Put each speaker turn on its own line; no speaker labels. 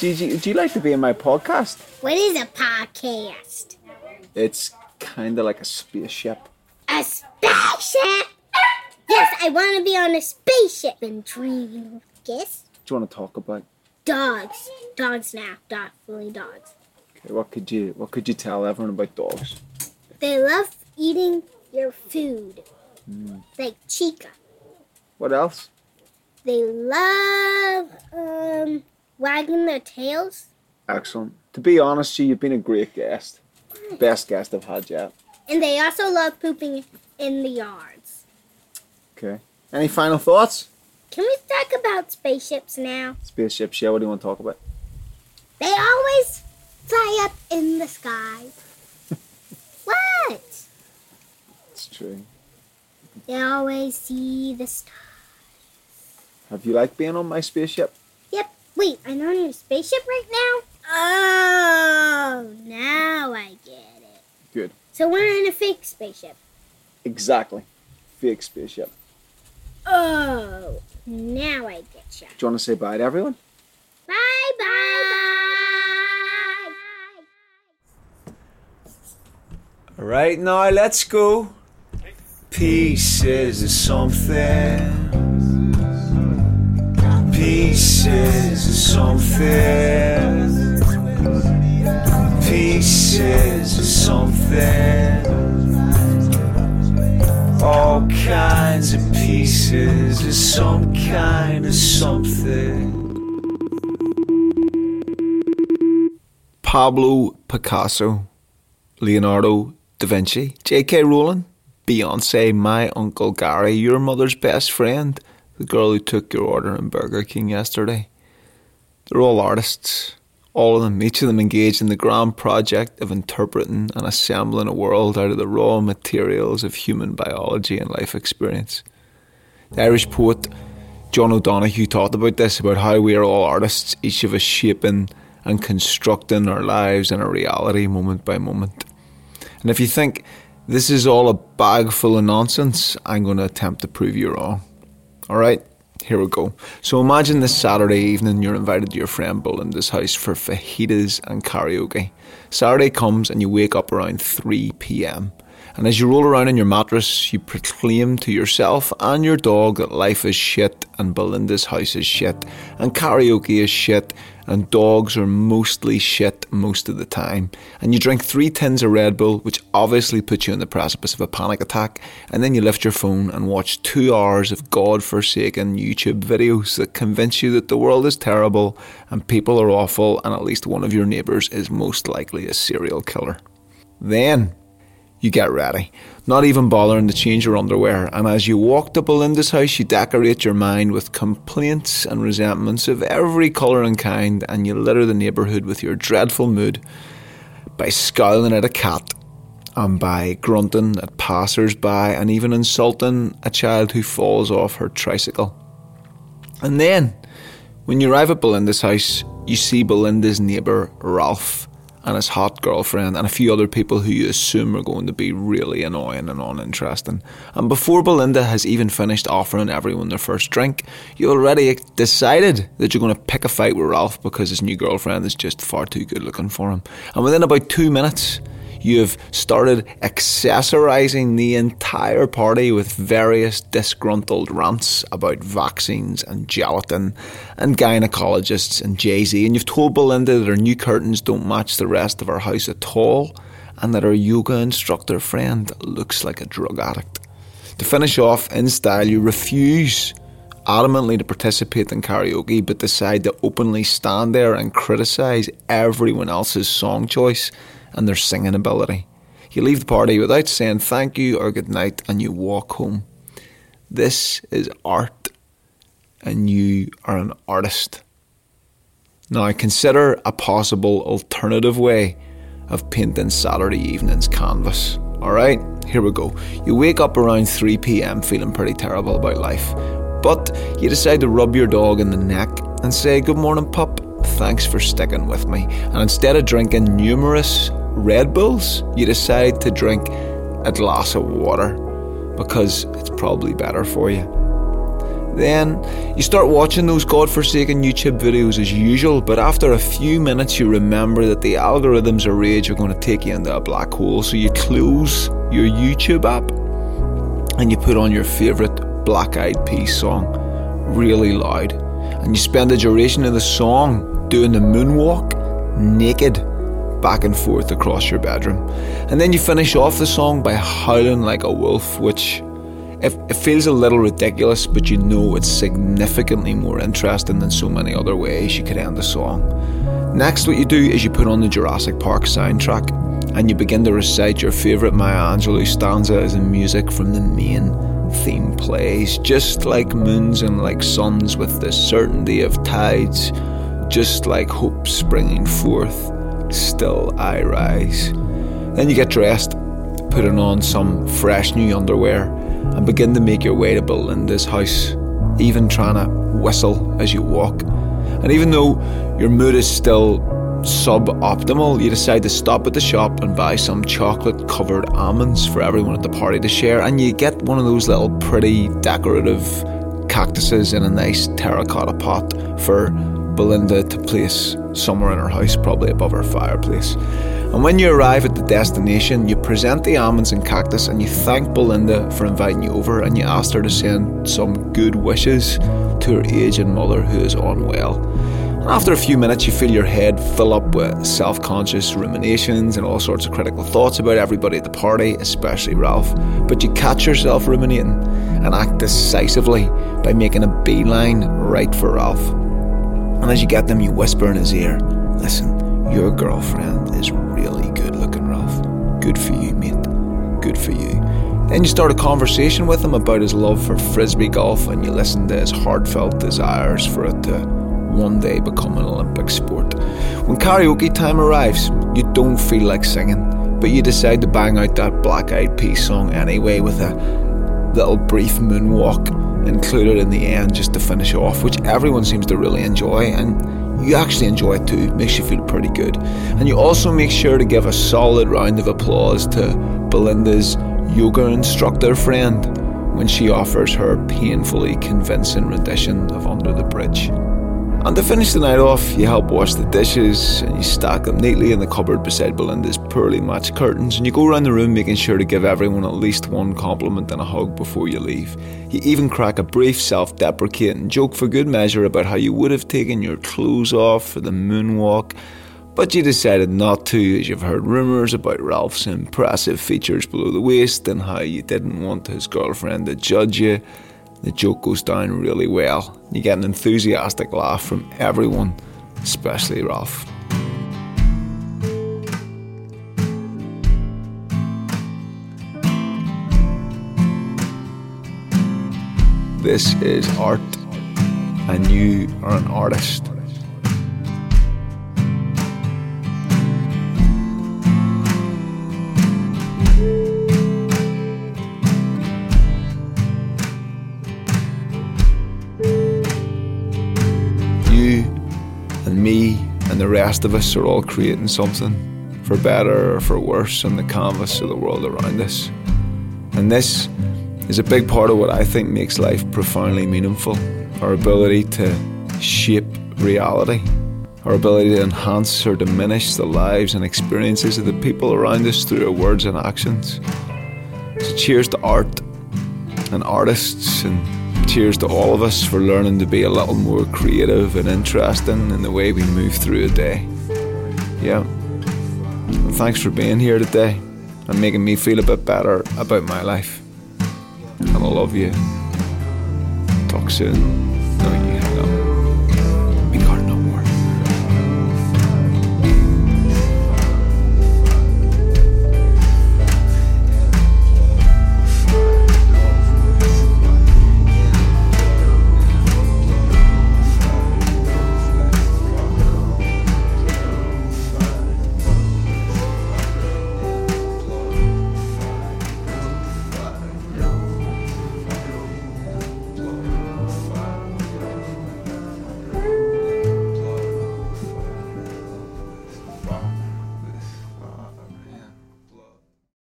Do you, do you like to be in my podcast?
What is a podcast?
It's kind of like a spaceship.
A spaceship? Yes, I want to be on a spaceship and dream. Guess?
Do you want to talk about?
Dogs. Dogs now. Dog, fully dogs.
Okay, what could you what could you tell everyone about dogs?
They love eating your food. Like Chica.
What else?
They love um wagging their tails.
Excellent. To be honest, you, you've been a great guest. Best guest I've had yet.
And they also love pooping in the yards.
Okay. Any final thoughts?
Can we talk about spaceships now?
Spaceships, yeah. What do you want to talk about?
They always fly up in the sky. what?
It's true.
They always see the stars.
Have you liked being on my spaceship?
Yep. Wait, I'm on your spaceship right now? Oh, now I get it.
Good.
So we're in a fake spaceship.
Exactly. Fake spaceship.
Oh, now I get you.
Do you want to say bye to everyone?
Bye bye. Bye.
All right, now let's go. Pieces of something. Pieces of something. Pieces of something. All kinds of pieces of some kind of something. Pablo Picasso. Leonardo da Vinci, J.K. Rowling, Beyonce, my Uncle Gary, your mother's best friend, the girl who took your order in Burger King yesterday. They're all artists, all of them, each of them engaged in the grand project of interpreting and assembling a world out of the raw materials of human biology and life experience. The Irish poet John O'Donohue talked about this, about how we are all artists, each of us shaping and constructing our lives and our reality moment by moment. And if you think this is all a bag full of nonsense, I'm going to attempt to prove you wrong. All right, here we go. So imagine this Saturday evening you're invited to your friend Belinda's house for fajitas and karaoke. Saturday comes and you wake up around 3 pm. And as you roll around in your mattress, you proclaim to yourself and your dog that life is shit and Belinda's house is shit and karaoke is shit and dogs are mostly shit most of the time. And you drink three tins of Red Bull, which obviously puts you on the precipice of a panic attack, and then you lift your phone and watch two hours of god-forsaken YouTube videos that convince you that the world is terrible and people are awful and at least one of your neighbours is most likely a serial killer. Then you get ready, not even bothering to change your underwear, and as you walk to Belinda's house, you decorate your mind with complaints and resentments of every colour and kind, and you litter the neighbourhood with your dreadful mood by scowling at a cat and by grunting at passers by and even insulting a child who falls off her tricycle. And then, when you arrive at Belinda's house, you see Belinda's neighbour, Ralph, and his hot girlfriend, and a few other people who you assume are going to be really annoying and uninteresting. And before Belinda has even finished offering everyone their first drink, you already decided that you're going to pick a fight with Ralph because his new girlfriend is just far too good looking for him. And within about two minutes, you have started accessorizing the entire party with various disgruntled rants about vaccines and gelatin and gynecologists and Jay Z. And you've told Belinda that her new curtains don't match the rest of her house at all and that her yoga instructor friend looks like a drug addict. To finish off in style, you refuse adamantly to participate in karaoke but decide to openly stand there and criticise everyone else's song choice and their singing ability. You leave the party without saying thank you or good night and you walk home. This is art, and you are an artist. Now consider a possible alternative way of painting Saturday evening's canvas. Alright, here we go. You wake up around 3 pm feeling pretty terrible about life, but you decide to rub your dog in the neck and say, Good morning, pup. Thanks for sticking with me. And instead of drinking numerous Red Bulls, you decide to drink a glass of water because it's probably better for you. Then you start watching those godforsaken YouTube videos as usual, but after a few minutes you remember that the algorithms of rage are going to take you into a black hole, so you close your YouTube app and you put on your favourite Black Eyed Peas song really loud, and you spend the duration of the song doing the moonwalk naked back and forth across your bedroom. And then you finish off the song by howling like a wolf, which it, it feels a little ridiculous, but you know it's significantly more interesting than so many other ways you could end a song. Next, what you do is you put on the Jurassic Park soundtrack and you begin to recite your favourite Maya Angelou stanza as in music from the main theme plays, just like moons and like suns with the certainty of tides, just like hope springing forth still I rise. Then you get dressed, putting on some fresh new underwear, and begin to make your way to Belinda's house, even trying to whistle as you walk. And even though your mood is still suboptimal, you decide to stop at the shop and buy some chocolate covered almonds for everyone at the party to share, and you get one of those little pretty decorative cactuses in a nice terracotta pot for Belinda to place somewhere in her house, probably above her fireplace. And when you arrive at the destination, you present the almonds and cactus and you thank Belinda for inviting you over and you ask her to send some good wishes to her aged mother who is unwell. And after a few minutes, you feel your head fill up with self conscious ruminations and all sorts of critical thoughts about everybody at the party, especially Ralph. But you catch yourself ruminating and act decisively by making a beeline right for Ralph. And as you get them, you whisper in his ear, Listen, your girlfriend is really good looking, Ralph. Good for you, mate. Good for you. Then you start a conversation with him about his love for frisbee golf and you listen to his heartfelt desires for it to one day become an Olympic sport. When karaoke time arrives, you don't feel like singing, but you decide to bang out that Black Eyed Peas song anyway with a little brief moonwalk included in the end just to finish off, which everyone seems to really enjoy, and you actually enjoy it too. Makes you feel pretty good. And you also make sure to give a solid round of applause to Belinda's yoga instructor friend when she offers her painfully convincing rendition of Under the Bridge. And to finish the night off, you help wash the dishes and you stack them neatly in the cupboard beside Belinda's poorly matched curtains. And you go around the room making sure to give everyone at least one compliment and a hug before you leave. You even crack a brief self deprecating joke for good measure about how you would have taken your clothes off for the moonwalk. But you decided not to, as you've heard rumours about Ralph's impressive features below the waist and how you didn't want his girlfriend to judge you the joke goes down really well. You get an enthusiastic laugh from everyone, especially Ralph. This is art, and you are an artist. The rest of us are all creating something, for better or for worse, on the canvas of the world around us. And this is a big part of what I think makes life profoundly meaningful our ability to shape reality, our ability to enhance or diminish the lives and experiences of the people around us through our words and actions. So, cheers to art and artists and cheers to all of us for learning to be a little more creative and interesting in the way we move through a day. Yeah. And thanks for being here today and making me feel a bit better about my life. And I love you. Talk soon.